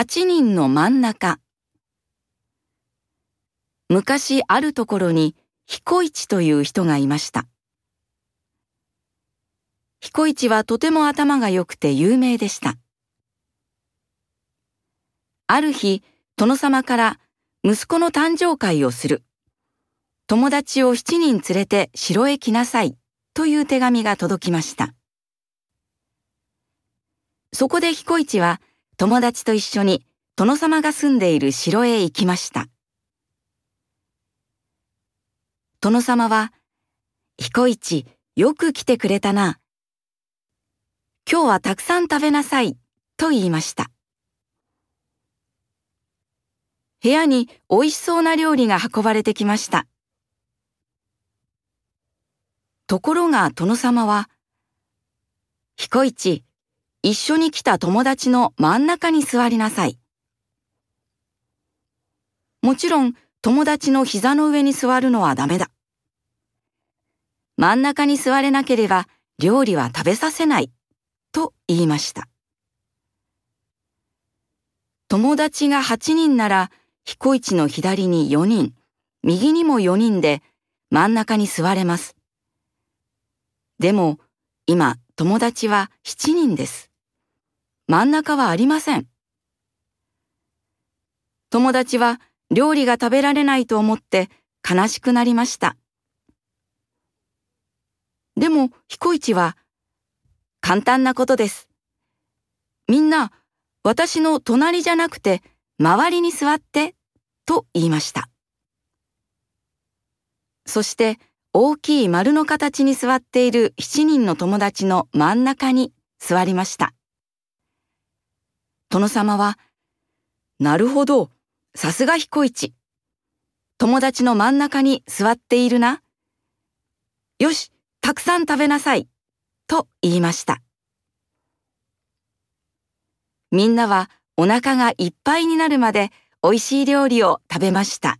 8人の真ん中。昔あるところに彦一という人がいました。彦一はとても頭が良くて有名でした。ある日、殿様から息子の誕生会をする。友達を7人連れて城へ来なさいという手紙が届きました。そこで彦一は友達と一緒に殿様が住んでいる城へ行きました。殿様は、彦一、よく来てくれたな。今日はたくさん食べなさい、と言いました。部屋に美味しそうな料理が運ばれてきました。ところが殿様は、彦一、一緒に来た友達の真ん中に座りなさい。もちろん友達の膝の上に座るのはダメだ。真ん中に座れなければ料理は食べさせない。と言いました。友達が8人なら彦一の左に4人、右にも4人で真ん中に座れます。でも今友達は7人です。真ん中はありません。友達は料理が食べられないと思って悲しくなりました。でも彦一は簡単なことです。みんな私の隣じゃなくて周りに座ってと言いました。そして大きい丸の形に座っている7人の友達の真ん中に座りました。殿様は、なるほど、さすが彦一。友達の真ん中に座っているな。よし、たくさん食べなさい。と言いました。みんなはお腹がいっぱいになるまで美味しい料理を食べました。